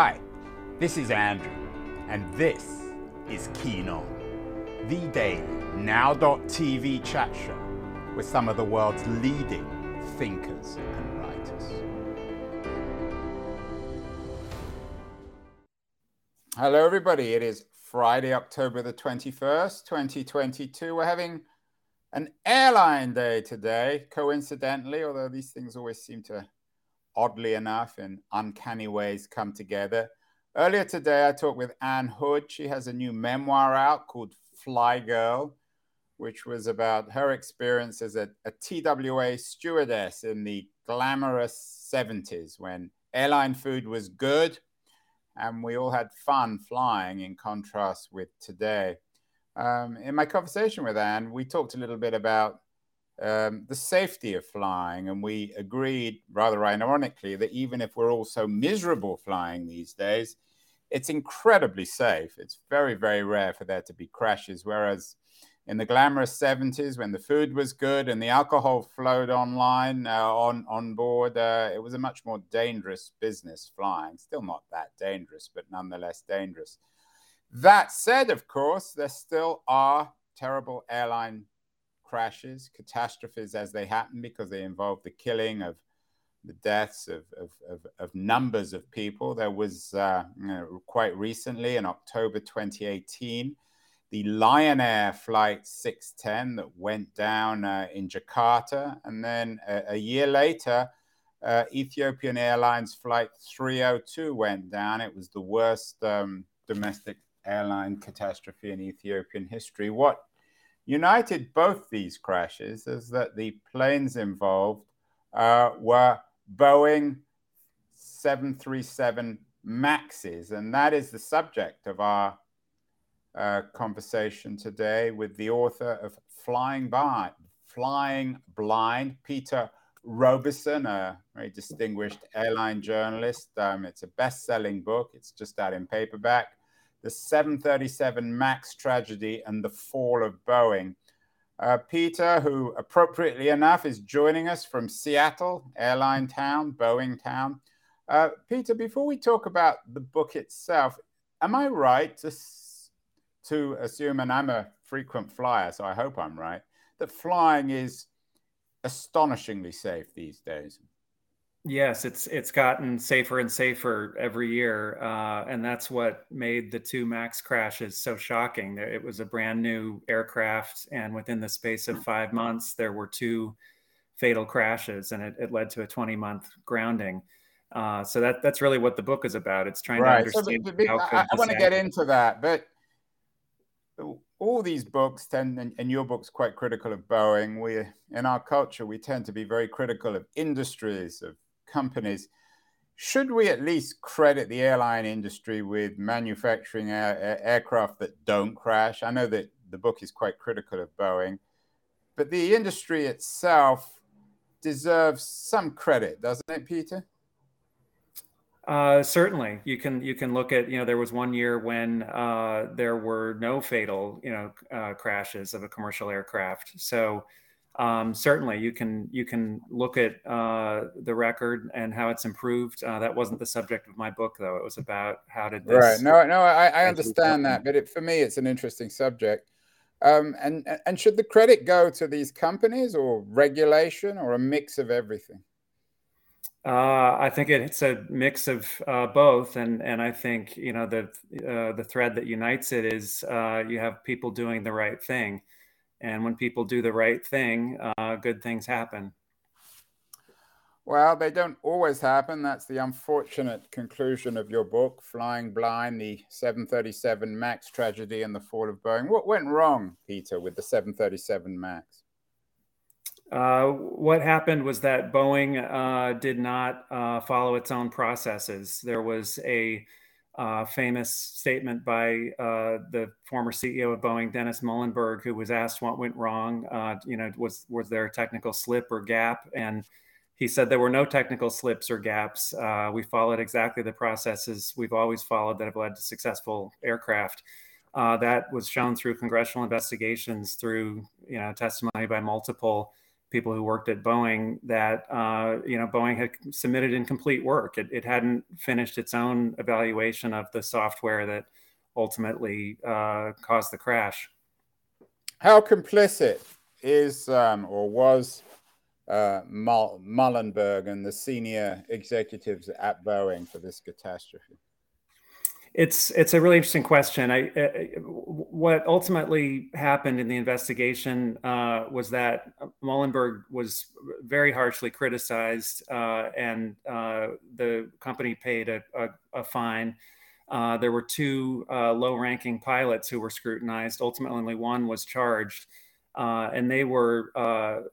Hi, this is Andrew, and this is Keen On, the daily now.tv chat show with some of the world's leading thinkers and writers. Hello, everybody. It is Friday, October the 21st, 2022. We're having an airline day today, coincidentally, although these things always seem to, oddly enough, in uncanny ways come together. Earlier today, I talked with Ann Hood. She has a new memoir out called Fly Girl, which was about her experience as a, a TWA stewardess in the glamorous 70s when airline food was good and we all had fun flying in contrast with today. Um, in my conversation with Ann, we talked a little bit about um, the safety of flying, and we agreed, rather ironically, that even if we're all so miserable flying these days, it's incredibly safe. It's very, very rare for there to be crashes. Whereas in the glamorous 70s, when the food was good and the alcohol flowed online uh, on on board, uh, it was a much more dangerous business flying. Still not that dangerous, but nonetheless dangerous. That said, of course, there still are terrible airline crashes, catastrophes as they happen because they involve the killing of the deaths of, of, of, of numbers of people. There was uh, you know, quite recently in October 2018, the Lion Air Flight 610 that went down uh, in Jakarta. And then a, a year later, uh, Ethiopian Airlines Flight 302 went down. It was the worst um, domestic airline catastrophe in Ethiopian history. What united both these crashes is that the planes involved uh, were Boeing 737 Maxes, and that is the subject of our uh, conversation today with the author of Flying Blind, Flying Blind, Peter Robison, a very distinguished airline journalist. Um, it's a best-selling book. It's just out in paperback the 737 MAX tragedy and the fall of Boeing. Uh, Peter, who appropriately enough is joining us from Seattle, airline town, Boeing town. Uh, Peter, before we talk about the book itself, am I right to, to assume, and I'm a frequent flyer, so I hope I'm right, that flying is astonishingly safe these days? Yes, it's it's gotten safer and safer every year, uh, and that's what made the two Max crashes so shocking. It was a brand new aircraft, and within the space of five months, there were two fatal crashes, and it, it led to a 20 month grounding. Uh, so that that's really what the book is about. It's trying right. to understand. So the, the, I, I want to get into that, but all these books tend, and, and your book's quite critical of Boeing. We in our culture we tend to be very critical of industries of companies. Should we at least credit the airline industry with manufacturing air, aircraft that don't crash? I know that the book is quite critical of Boeing, but the industry itself deserves some credit, doesn't it, Peter? Uh, certainly, you can you can look at you know there was one year when uh, there were no fatal you know uh, crashes of a commercial aircraft. So um, certainly you can you can look at uh, the record and how it's improved. Uh, that wasn't the subject of my book, though. It was about how did this. Right. No, no, I, I understand that, but it, for me, it's an interesting subject. Um, and and should the credit go to these companies or regulation or a mix of everything? Uh, I think it's a mix of uh, both, and and I think you know the uh, the thread that unites it is uh, you have people doing the right thing. And when people do the right thing, uh, good things happen. Well, they don't always happen. That's the unfortunate conclusion of your book, Flying Blind, the 737 MAX tragedy and the fall of Boeing. What went wrong, Peter, with the 737 MAX? Uh, what happened was that Boeing uh, did not uh, follow its own processes. There was a uh, famous statement by uh, the former CEO of Boeing, Dennis Muilenburg, who was asked what went wrong. Uh, you know, was was there a technical slip or gap? And he said there were no technical slips or gaps. Uh, we followed exactly the processes we've always followed that have led to successful aircraft. Uh, that was shown through congressional investigations, through you know testimony by multiple people who worked at Boeing that uh, you know Boeing had submitted incomplete work. It, it, hadn't finished its own evaluation of the software that ultimately uh, caused the crash. How complicit is um, or was uh, Muilenburg and the senior executives at Boeing for this catastrophe? It's it's a really interesting question. I, uh, what ultimately happened in the investigation uh, was that Muilenburg was very harshly criticized, uh, and uh, the company paid a, a, a fine. Uh, there were two uh, low-ranking pilots who were scrutinized. Ultimately, one was charged, and they were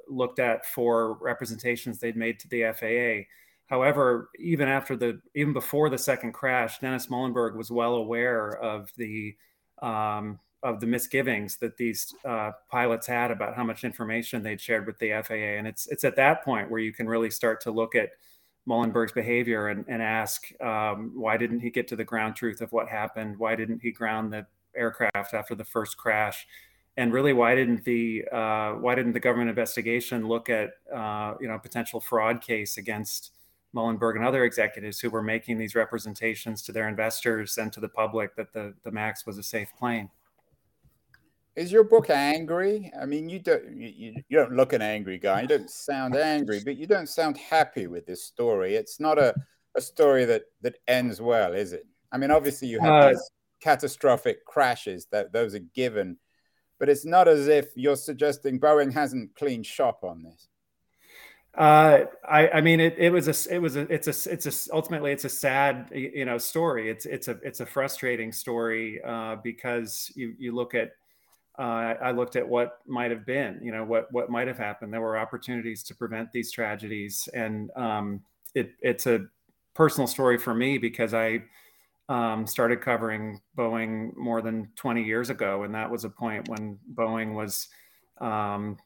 looked at for representations they'd made to the FAA. However, even after the even before the second crash, Dennis Muilenburg was well aware of the um, of the misgivings that these uh, pilots had about how much information they'd shared with the FAA, and it's it's at that point where you can really start to look at Muilenburg's behavior and, and ask um, why didn't he get to the ground truth of what happened? Why didn't he ground the aircraft after the first crash? And really, why didn't the uh, why didn't the government investigation look at uh, you know potential fraud case against Muilenburg and other executives who were making these representations to their investors and to the public that the, the MAX was a safe plane. Is your book angry? I mean, you don't you, you don't look an angry guy. You don't sound angry, but you don't sound happy with this story. It's not a, a story that that ends well, is it? I mean, obviously you have uh, these catastrophic crashes that those are given, but it's not as if you're suggesting Boeing hasn't cleaned shop on this. Uh, I, mean, it, it was a, it was a, it's a, it's a, ultimately it's a sad, you know, story. It's, it's a, it's a frustrating story uh, because you, you look at, uh, I looked at what might have been, you know, what, what might have happened. There were opportunities to prevent these tragedies. And um, it, it's a personal story for me because I um, started covering Boeing more than 20 years ago. And that was a point when Boeing was, um,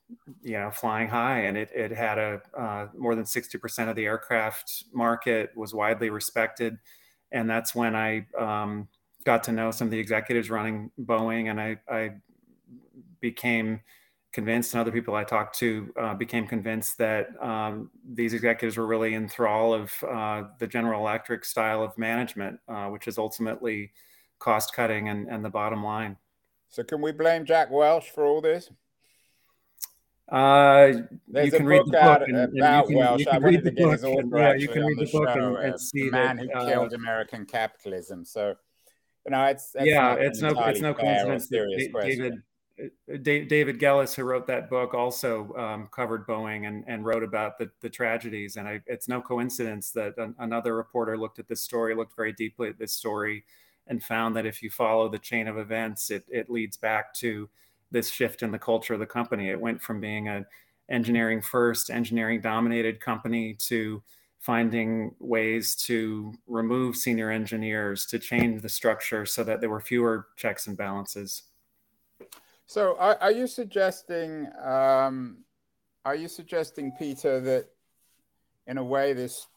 you know, flying high, and it it had a uh, more than sixty percent of the aircraft market was widely respected, and that's when I um, got to know some of the executives running Boeing, and I, I became convinced, and other people I talked to uh, became convinced that um, these executives were really in thrall of uh, the General Electric style of management, uh, which is ultimately cost cutting and, and the bottom line. So, can we blame Jack Welch for all this? Uh, you can read the book and, and you can, Welch. You can read the book. And, yeah, you can read the, book and, and see the man who uh, killed American capitalism. So, you know, it's yeah, it's no it's no coincidence that David uh, David Gelles, who wrote that book, also um, covered Boeing and, and wrote about the, the tragedies. And I, it's no coincidence that an, another reporter looked at this story, looked very deeply at this story, and found that if you follow the chain of events, it, it leads back to this shift in the culture of the company. It went from being an engineering first, engineering dominated company to finding ways to remove senior engineers, to change the structure so that there were fewer checks and balances. So, are, are you suggesting, um, are you suggesting, Peter, that in a way this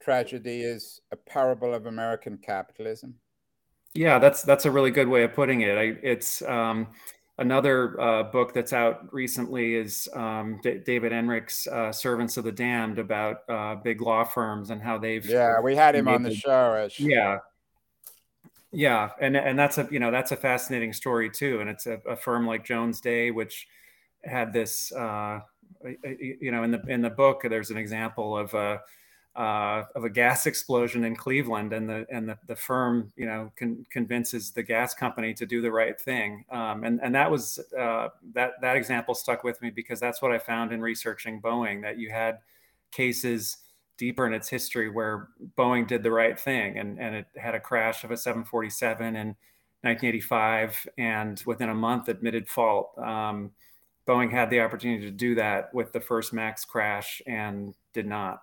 tragedy is a parable of American capitalism? Yeah, that's that's a really good way of putting it. I, it's um, Another uh, book that's out recently is um, D- David Enrich's uh, "Servants of the Damned" about uh, big law firms and how they've. Yeah, we had him on the show. Yeah, yeah, and and that's a you know that's a fascinating story too, and it's a, a firm like Jones Day, which had this uh, you know in the in the book there's an example of a uh, of a gas explosion in Cleveland, and the and the, the firm, you know, con- convinces the gas company to do the right thing, um, and and that was uh, that that example stuck with me because that's what I found in researching Boeing that you had cases deeper in its history where Boeing did the right thing, and and it had a crash of a 747 in 1985, and within a month admitted fault. Um, Boeing had the opportunity to do that with the first Max crash and did not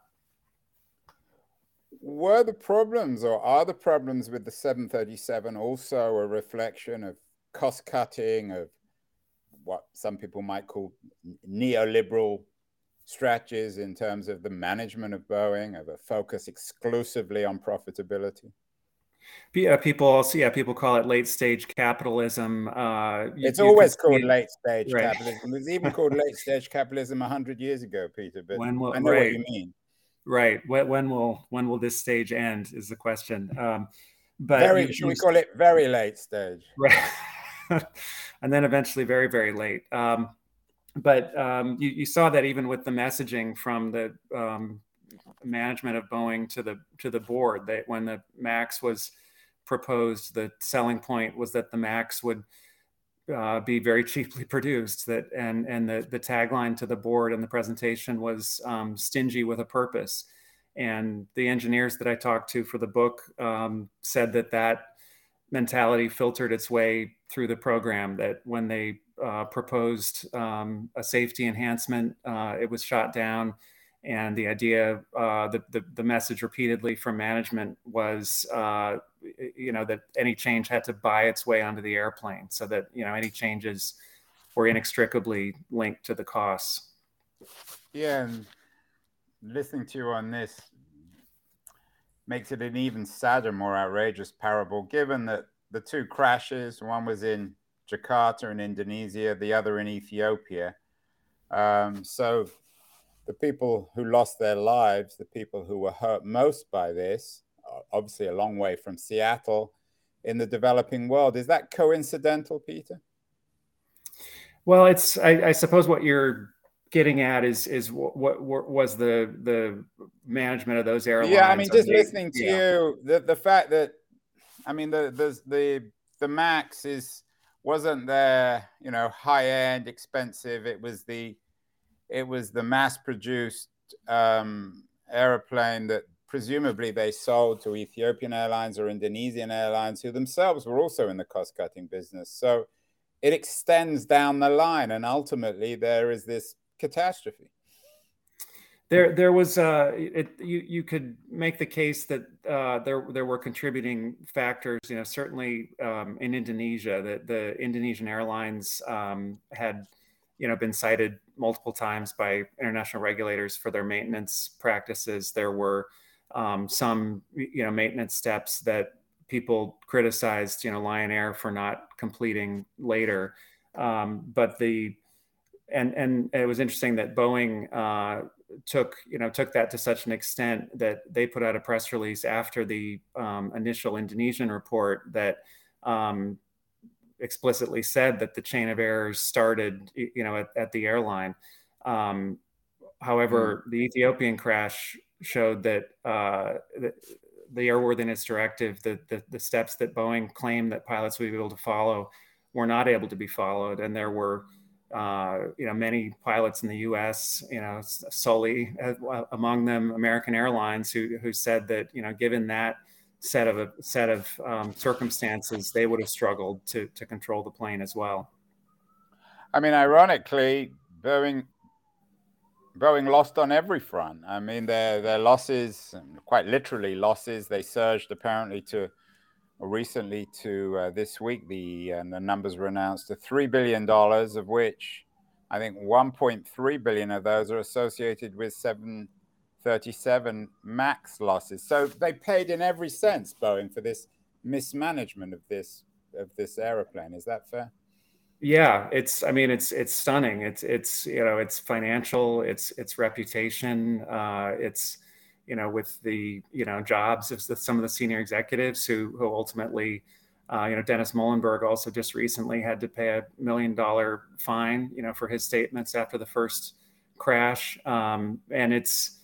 were the problems or are the problems with the 737 also a reflection of cost cutting, of what some people might call neoliberal strategies in terms of the management of Boeing, of a focus exclusively on profitability? Yeah, people also yeah people call it late stage capitalism. Uh, you, it's always called late stage right. capitalism. It was even called late stage capitalism hundred years ago, Peter. But when I know right. what you mean. Right. When, when, will when will this stage end? Is the question. Um, but very, you, should we call it very late stage? Right. and then eventually very very late. Um, but um, you, you, saw that even with the messaging from the um, management of Boeing to the to the board that when the Max was proposed, the selling point was that the Max would uh, be very cheaply produced. That and and the the tagline to the board and the presentation was um, stingy with a purpose. And the engineers that I talked to for the book um, said that that mentality filtered its way through the program. That when they uh, proposed um, a safety enhancement, uh, it was shot down and the idea, uh, the, the, the message repeatedly from management was, uh, you know, that any change had to buy its way onto the airplane, so that you know any changes were inextricably linked to the costs. Yeah, and listening to you on this makes it an even sadder, more outrageous parable, given that the two crashes, one was in Jakarta in Indonesia, the other in Ethiopia. Um, so the people who lost their lives, the people who were hurt most by this, obviously a long way from Seattle in the developing world. Is that coincidental, Peter? Well, it's I, I suppose what you're getting at is is what, what, what, was the the management of those airlines. Yeah, I mean, just listening to yeah. you, the the fact that I mean the the the the Max is wasn't there, you know, high end, expensive. It was the it was the mass produced um, aeroplane that presumably they sold to Ethiopian Airlines or Indonesian Airlines, who themselves were also in the cost cutting business. So it extends down the line, and ultimately there is this catastrophe. There, there was uh, it, you. You could make the case that uh, there, there were contributing factors. You know, certainly um, in Indonesia, that the Indonesian airlines um, had you know been cited multiple times by international regulators for their maintenance practices. There were um, some you know maintenance steps that people criticized you know Lion Air for not completing later. Um, but the and and it was interesting that Boeing uh, took you know took that to such an extent that they put out a press release after the um, initial Indonesian report that um, explicitly said that the chain of errors started, you know, at, at the airline. Um, however, mm. the Ethiopian crash showed that uh, the, the, airworthiness directive, the, the, the steps that Boeing claimed that pilots would be able to follow, were not able to be followed, and there were. Uh, you know, many pilots in the U.S., you know, solely uh, among them American Airlines, who who said that you know, given that set of a set of um, circumstances, they would have struggled to to control the plane as well. I mean, ironically, Boeing Boeing lost on every front. I mean, their their losses, quite literally losses, they surged apparently to recently to uh, this week. The and the numbers were announced to three billion dollars, of which I think 1.3 billion of those are associated with seven 37 max losses. So they paid in every sense, Boeing, for this mismanagement of this of this aeroplane. Is that fair? Yeah, it's. I mean, it's it's stunning. It's it's you know it's financial. It's it's reputation. Uh, it's you know with the you know jobs of the, some of the senior executives who who ultimately. Uh, you know, Dennis Muilenburg also just recently had to pay a million dollar fine, you know, for his statements after the first crash. Um, and it's,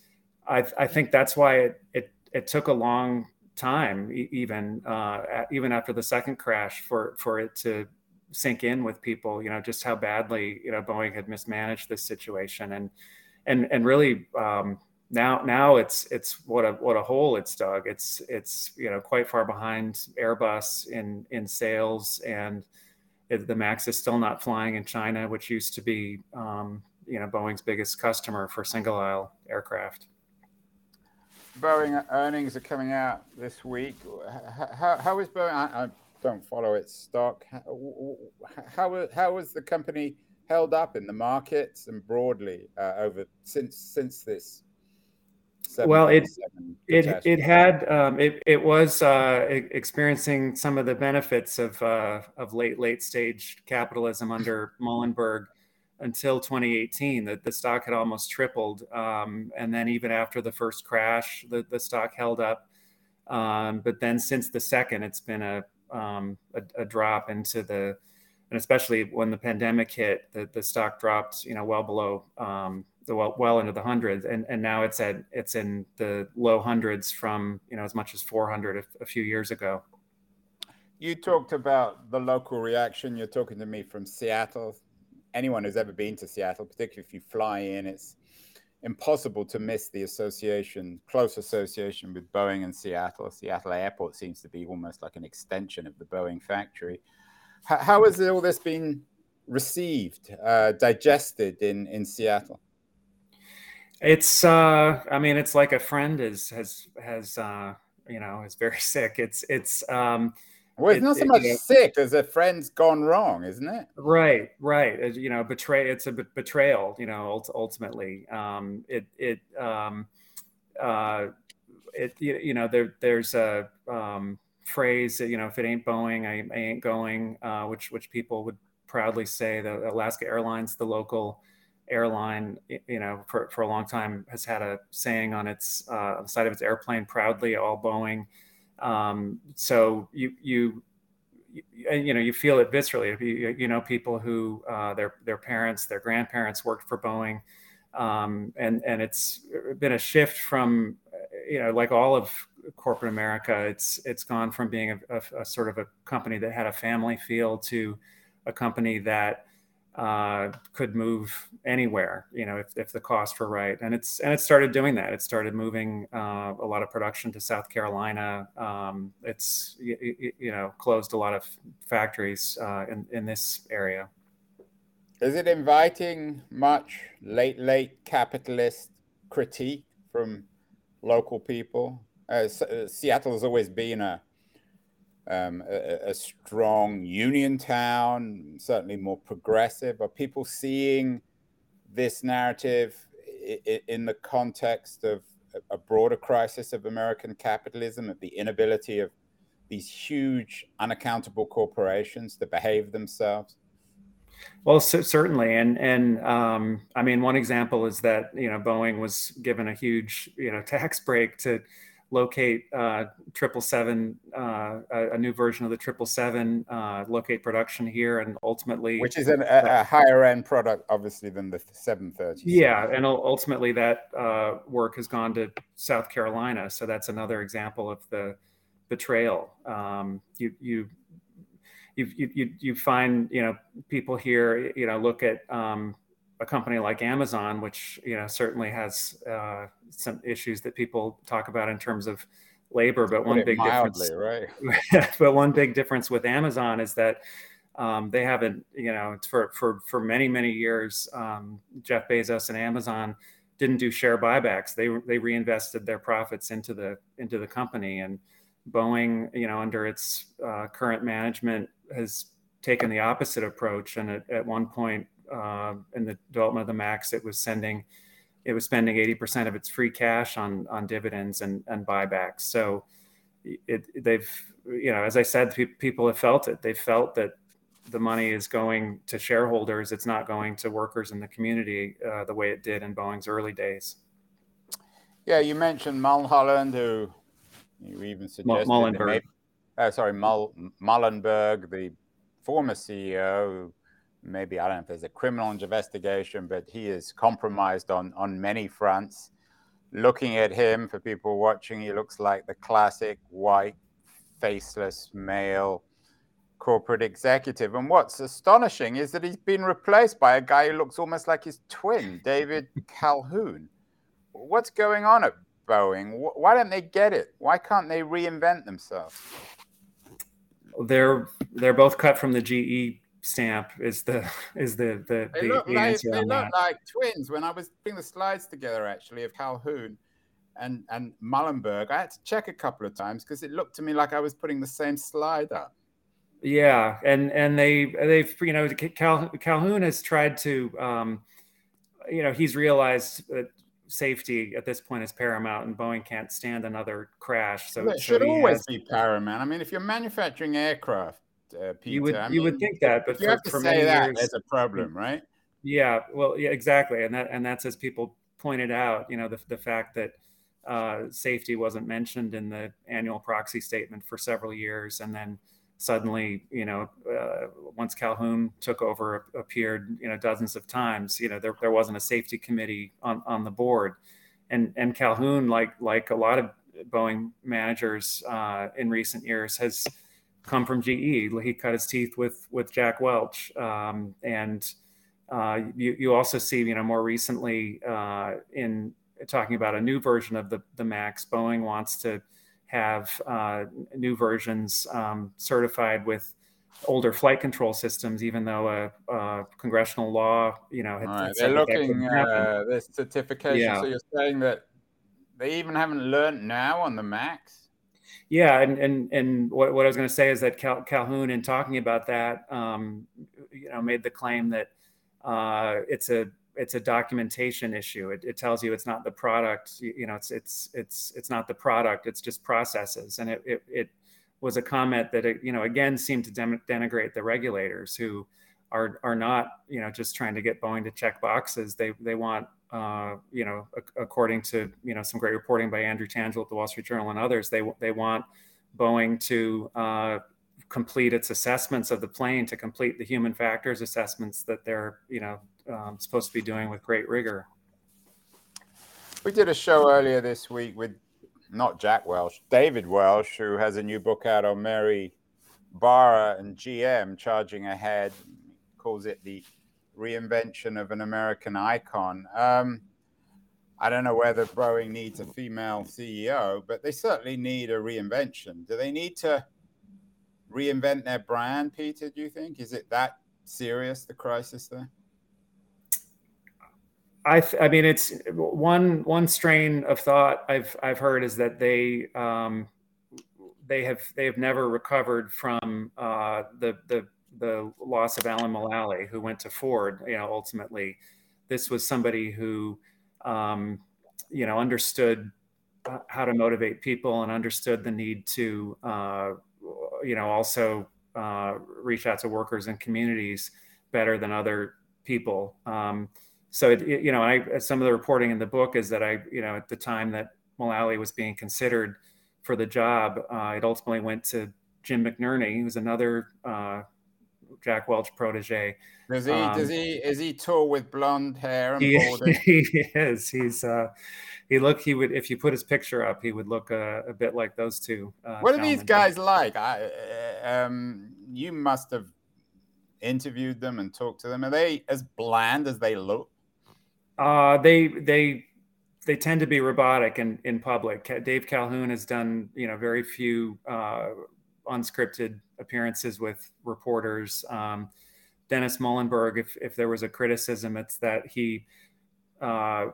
I, I think that's why it, it, it took a long time, even uh, even after the second crash, for for it to sink in with people. You know, just how badly you know Boeing had mismanaged this situation, and and and really um, now now it's it's what a what a hole it's dug. It's it's you know quite far behind Airbus in in sales, and it, the Max is still not flying in China, which used to be um, you know Boeing's biggest customer for single aisle aircraft. Boeing earnings are coming out this week. How, how is Boeing? I, I, don't follow its stock. How, how, how has the company held up in the markets and broadly uh, over since since this? Well, it It it had um, it it was uh, experiencing some of the benefits of uh, of late late stage capitalism under Muilenburg until 2018. That the stock had almost tripled, um, and then even after the first crash, the the stock held up. Um, but then since the second, it's been a, um, a, a drop into the and especially when the pandemic hit, the, the stock dropped, you know, well below um, the well, well into the hundreds, and and now it's at it's in the low hundreds from you know as much as 400 a, a few years ago. You talked about the local reaction. You're talking to me from Seattle. Anyone who's ever been to Seattle, particularly if you fly in, it's impossible to miss the association, close association with Boeing and Seattle. Seattle Airport seems to be almost like an extension of the Boeing factory. How, how has all this been received, uh, digested in, in Seattle? It's, uh, I mean, it's like a friend is has has uh, you know is very sick. It's it's. Um, well, it's it, not so much it, sick as a friend's gone wrong, isn't it? Right, right. You know, betray. It's a betrayal. You know, ultimately, um, it it um, uh, it you know there there's a um, phrase that you know if it ain't Boeing, I, I ain't going, uh, which which people would proudly say. The Alaska Airlines, the local airline, you know, for, for a long time has had a saying on its uh, on the side of its airplane, proudly all Boeing. Um, so you, you, you know, you feel it viscerally. You, you know, people who uh, their their parents, their grandparents worked for Boeing, um, and and it's been a shift from, you know, like all of corporate America. It's it's gone from being a, a, a sort of a company that had a family feel to a company that uh, could move anywhere, you know, if, if the costs were right. And it's and it started doing that. It started moving uh, a lot of production to South Carolina. Um, it's you, you, know closed a lot of factories uh, in in this area. Is it inviting much late late capitalist critique from local people? Uh, Seattle has always been a um, a, a, strong union town, certainly more progressive? Are people seeing this narrative in the context of a broader crisis of American capitalism, of the inability of these huge, unaccountable corporations to behave themselves? Well, so, certainly, and and um, I mean, one example is that you know Boeing was given a huge you know tax break to locate uh, triple seven, uh, a, a, new version of the triple seven, uh, locate production here, and ultimately, which is an, a, a, higher end product, obviously, than the seven thirty. Yeah, and ultimately that uh, work has gone to South Carolina, so that's another example of the betrayal. Um, you you. You, you, you find you know people here you know look at um, a company like Amazon, which you know certainly has uh, some issues that people talk about in terms of labor, but one big mildly, difference, right? but one big difference with Amazon is that um, they haven't, you know, for for for many many years. Um, Jeff Bezos and Amazon didn't do share buybacks. They they reinvested their profits into the into the company, and Boeing, you know, under its uh, current management, has taken the opposite approach, and at, at one point uh, in the development of the Max, it was sending, it was spending 80% of its free cash on on dividends and, and buybacks. So it, they've, you know, as I said, people have felt it. They felt that the money is going to shareholders. It's not going to workers in the community uh, the way it did in Boeing's early days. Yeah, you mentioned Mulholland, who you even suggested. Muilenburg. uh, sorry, Mull, Muilenburg, the former CEO, maybe I don't know if there's a criminal investigation, but he is compromised on on many fronts. Looking at him, for people watching, he looks like the classic white, faceless male corporate executive. And what's astonishing is that he's been replaced by a guy who looks almost like his twin, David Calhoun. What's going on at Boeing? Why don't they get it? Why can't they reinvent themselves? They're they're both cut from the GE stamp is the is the the, they the, look the answer they look like twins when I was putting the slides together actually of Calhoun and and Muilenburg. I had to check a couple of times because it looked to me like I was putting the same slide up. Yeah, and and they they've you know Cal, Calhoun has tried to um, you know he's realized that safety at this point is paramount, and Boeing can't stand another crash. So it should always has, be paramount. I mean, if you're manufacturing aircraft, uh, Peter, you would I you would think that, but you for, have to for say that years, there's a problem, right? Yeah, well, yeah, exactly, and that and that's as people pointed out. You know, the the fact that uh, safety wasn't mentioned in the annual proxy statement for several years, and then suddenly, you know, uh, once Calhoun took over, appeared, you know, dozens of times. You know, there, there wasn't a safety committee on, on the board, and and Calhoun, like like a lot of Boeing managers uh, in recent years, has come from GE. He cut his teeth with with Jack Welch, um, and uh, you you also see, you know, more recently uh, in talking about a new version of the the Max, Boeing wants to have uh, new versions um, certified with older flight control systems, even though a, a congressional law, you know, had, right. they're looking uh, this certification. Yeah. So you're saying that they even haven't learned now on the Max. Yeah, and and and what, what I was going to say is that Cal, Calhoun, in talking about that, um, you know, made the claim that uh, it's a it's a documentation issue. It, it, tells you it's not the product. You, you, know, it's it's it's it's not the product. It's just processes. And it it, it was a comment that it, you know again seemed to denigrate the regulators who are are not you know just trying to get Boeing to check boxes. They they want uh, you know according to you know some great reporting by Andrew Tangel at the Wall Street Journal and others. They they want Boeing to uh, complete its assessments of the plane to complete the human factors assessments that they're you know um, supposed to be doing with great rigor. We did a show earlier this week with not Jack Welch, David Welch, who has a new book out on Mary Barra and GM charging ahead, calls it the reinvention of an American icon. Um, I don't know whether Boeing needs a female CEO, but they certainly need a reinvention. Do they need to reinvent their brand, Peter? Do you think? Is it that serious, the crisis there? I, I mean, it's one one strain of thought I've I've heard is that they um, they have they have never recovered from uh, the the the loss of Alan Mulally, who went to Ford. You know, ultimately, this was somebody who um, you know understood how to motivate people and understood the need to uh, you know also uh, reach out to workers and communities better than other people. Um, so it, it, you know, I some of the reporting in the book is that I, you know, at the time that Mulally was being considered for the job, uh, it ultimately went to Jim McNerney, who's another uh, Jack Welch protege. Does he? Um, does he? Is he tall with blonde hair and he, he is. He's. Uh, he look. He would. If you put his picture up, he would look uh, a bit like those two. Uh, what are these guys like? I, uh, um, you must have interviewed them and talked to them. Are they as bland as they look? Uh, they they they tend to be robotic in, in public. Dave Calhoun has done you know very few uh, unscripted appearances with reporters. Um, Dennis Muilenburg, if if there was a criticism, it's that he uh,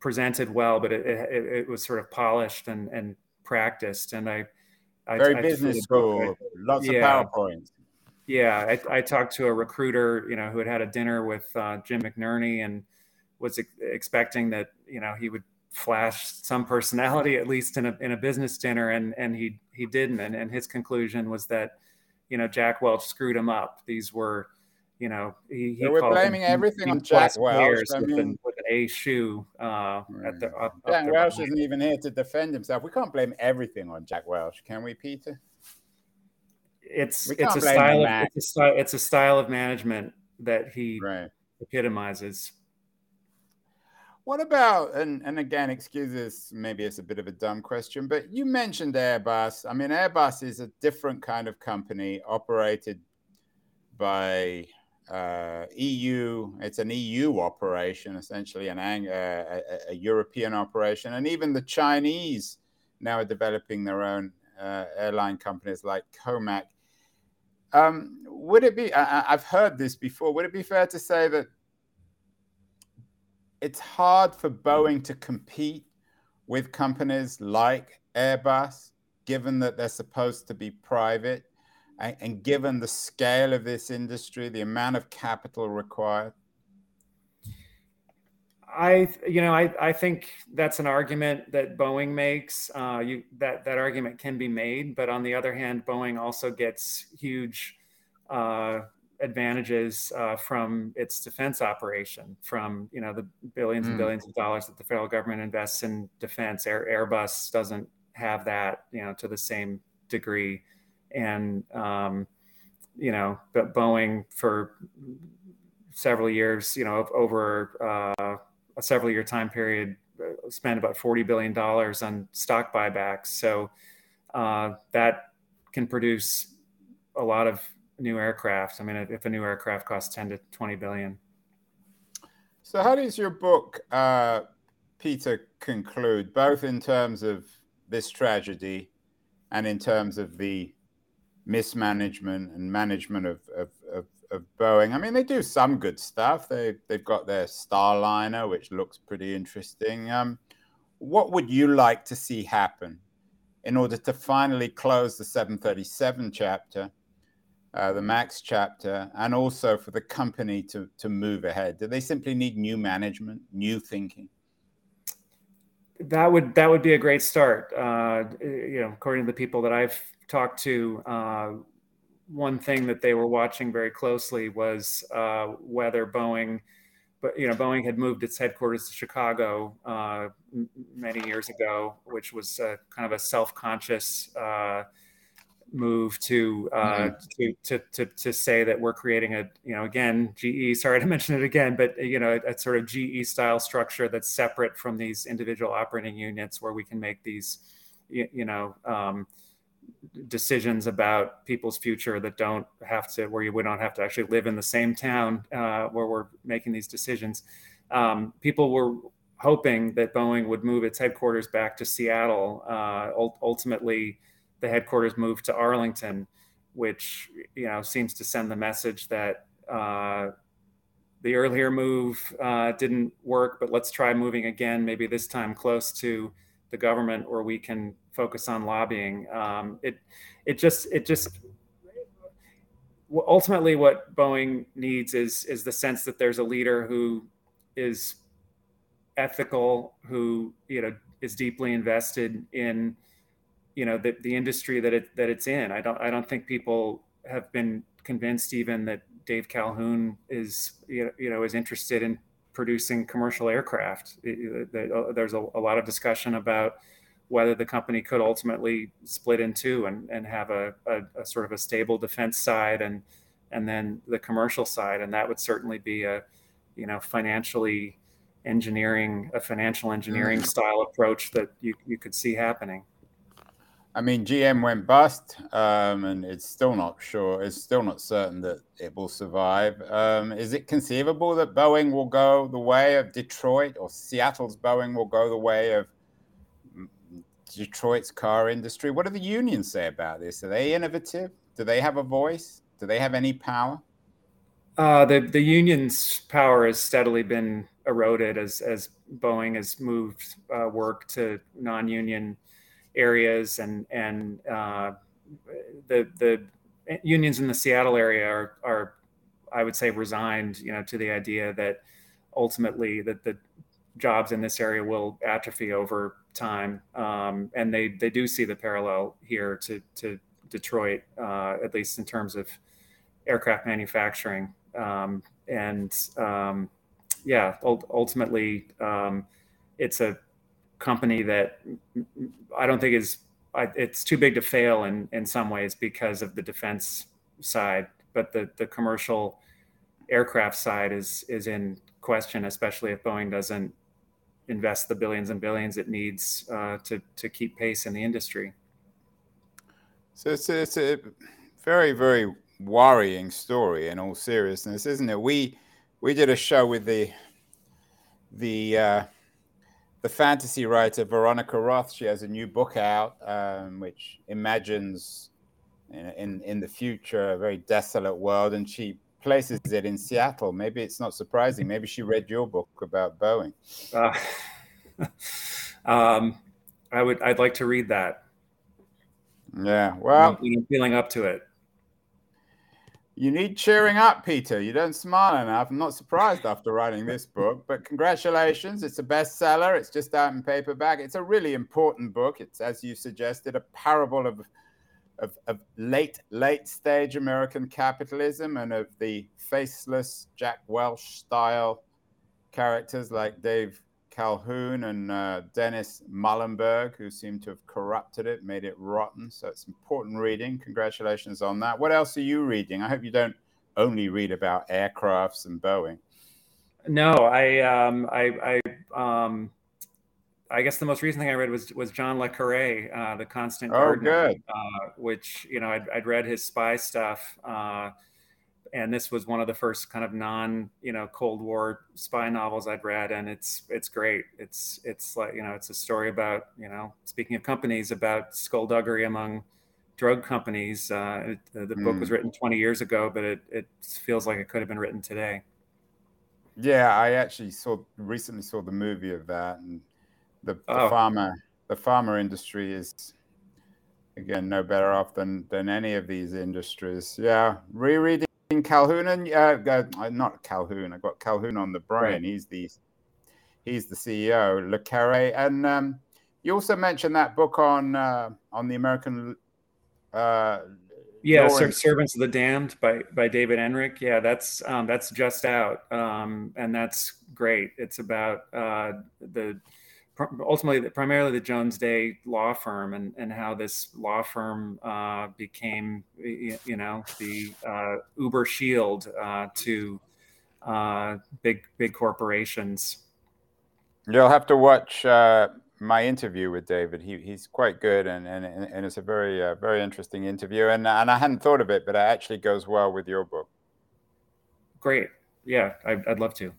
presented well, but it, it, it, was sort of polished and and practiced. And I, I very I, business I, school, lots yeah, of PowerPoints. Yeah, I, I, talked to a recruiter, you know, who had had a dinner with uh, Jim McNerney and was expecting that you know he would flash some personality at least in a in a business dinner, and and he he didn't. And, and his conclusion was that you know Jack Welch screwed him up. These were you know he, he we're blaming everything on Jack Welch. I mean, with, an, with an A shoe uh, at the up, Jack up Welch isn't even here to defend himself. We can't blame everything on Jack Welch, can we, Peter? It's it's a style of, it's a style it's a style of management that he right. epitomizes. What about and and again, excuse this, maybe it's a bit of a dumb question, but you mentioned Airbus. I mean, Airbus is a different kind of company operated by uh, EU. It's an EU operation, essentially, an uh, a, a, European operation, and even the Chinese now are developing their own uh, airline companies like Comac. Um, would it be? I, I've heard this before. Would it be fair to say that it's hard for Boeing to compete with companies like Airbus, given that they're supposed to be private, and, and given the scale of this industry, the amount of capital required? I, you know, I, I think that's an argument that Boeing makes. Uh, you, that that argument can be made, but on the other hand, Boeing also gets huge uh, advantages uh, from its defense operation, from you know the billions mm. and billions of dollars that the federal government invests in defense. Air, Airbus doesn't have that, you know, to the same degree, and um, you know, but Boeing for several years, you know, over uh, a several year time period, uh, spent about $40 billion on stock buybacks. So uh, that can produce a lot of new aircraft. I mean, if a new aircraft costs 10 to 20 billion. So, how does your book, uh, Peter, conclude, both in terms of this tragedy and in terms of the mismanagement and management of, of, of, of Boeing. I mean, they do some good stuff. They they've got their Starliner, which looks pretty interesting. Um, what would you like to see happen in order to finally close the 737 chapter, uh, the Max chapter, and also for the company to to move ahead? Do they simply need new management, new thinking? That would that would be a great start. Uh, you know, according to the people that I've talked to, uh, one thing that they were watching very closely was uh, whether Boeing, but you know, Boeing had moved its headquarters to Chicago uh, many years ago, which was kind of a self-conscious uh, move to, uh, mm-hmm. to, to to to say that we're creating a you know again GE. Sorry to mention it again, but you know a, a sort of GE style structure that's separate from these individual operating units, where we can make these you, you know. Um, decisions about people's future that don't have to where you, we don't have to actually live in the same town uh, where we're making these decisions um, people were hoping that boeing would move its headquarters back to seattle uh, ultimately the headquarters moved to arlington which you know seems to send the message that uh, the earlier move uh, didn't work but let's try moving again maybe this time close to the government where we can focus on lobbying. Um, it it just it just ultimately what Boeing needs is is the sense that there's a leader who is ethical, who you know is deeply invested in you know the, the industry that it that it's in. I don't I don't think people have been convinced even that Dave Calhoun is you know is interested in producing commercial aircraft. Uh, there's a, a, lot of discussion about whether the company could ultimately split in two and, and have a, a, a, sort of a stable defense side and and then the commercial side. And that would certainly be a you know financially engineering a financial engineering mm. style approach that you, you could see happening. I mean, GM went bust, um, and it's still not sure. It's still not certain that it will survive. Um, is it conceivable that Boeing will go the way of Detroit, or Seattle's Boeing will go the way of Detroit's car industry? What do the unions say about this? Are they innovative? Do they have a voice? Do they have any power? Uh, the the union's power has steadily been eroded as as Boeing has moved uh, work to non-union areas and and uh, the the unions in the Seattle area are are I would say resigned you know to the idea that ultimately that the jobs in this area will atrophy over time. Um, and they they do see the parallel here to to Detroit uh, at least in terms of aircraft manufacturing. Um, and um, yeah ultimately um, it's a company that I don't think is it's too big to fail in in some ways because of the defense side, but the the commercial aircraft side is is in question, especially if Boeing doesn't invest the billions and billions it needs uh, to to keep pace in the industry. So it's a, it's a very very worrying story in all seriousness, isn't it? We we did a show with the the uh, the fantasy writer Veronica Roth. She has a new book out, um, which imagines in, in, in the future a very desolate world, and she places it in Seattle. Maybe it's not surprising. Maybe she read your book about Boeing. Uh, um, I would. I'd like to read that. Yeah. Well, I'm feeling up to it. You need cheering up, Peter. You don't smile enough. I'm not surprised after writing this book, but congratulations. It's a bestseller. It's just out in paperback. It's a really important book. It's, as you suggested, a parable of, of, of late, late stage American capitalism and of the faceless Jack Welch style characters like Dave Calhoun and uh, Dennis Muilenburg, who seem to have corrupted it, made it rotten. So it's important reading. Congratulations on that. What else are you reading? I hope you don't only read about aircrafts and Boeing. No, I, um, I, I, um, I guess the most recent thing I read was was John le Carre, uh, the Constant oh, good. Uh, which you know I'd, I'd, read his spy stuff. Uh, and this was one of the first kind of non you know cold war spy novels i'd read and it's it's great it's it's like you know it's a story about you know speaking of companies about skullduggery among drug companies uh, it, the mm. book was hmm. written 20 years ago but it, it feels like it could have been written today yeah i actually saw recently saw the movie of that and the, the oh. pharma the pharma industry is again no better off than than any of these industries yeah rereading Calhoun and uh, uh, not Calhoun. I got Calhoun on the brain. Right. He's the he's the CEO, Le Carre, and um, you also mentioned that book on uh, on the American. Uh, yeah, Servants of the Damned by by David Enrich. Yeah, that's um, that's just out, um, and that's great. It's about uh, the ultimately primarily the Jones Day law firm and, and how this law firm uh, became, you know, the uh, Uber shield uh, to uh, big big corporations. You'll have to watch uh, my interview with David. He, he's quite good and, and, and it's a very uh, very interesting interview. And, and I hadn't thought of it, but it actually goes well with your book. Great. Yeah, I'd, I'd love to.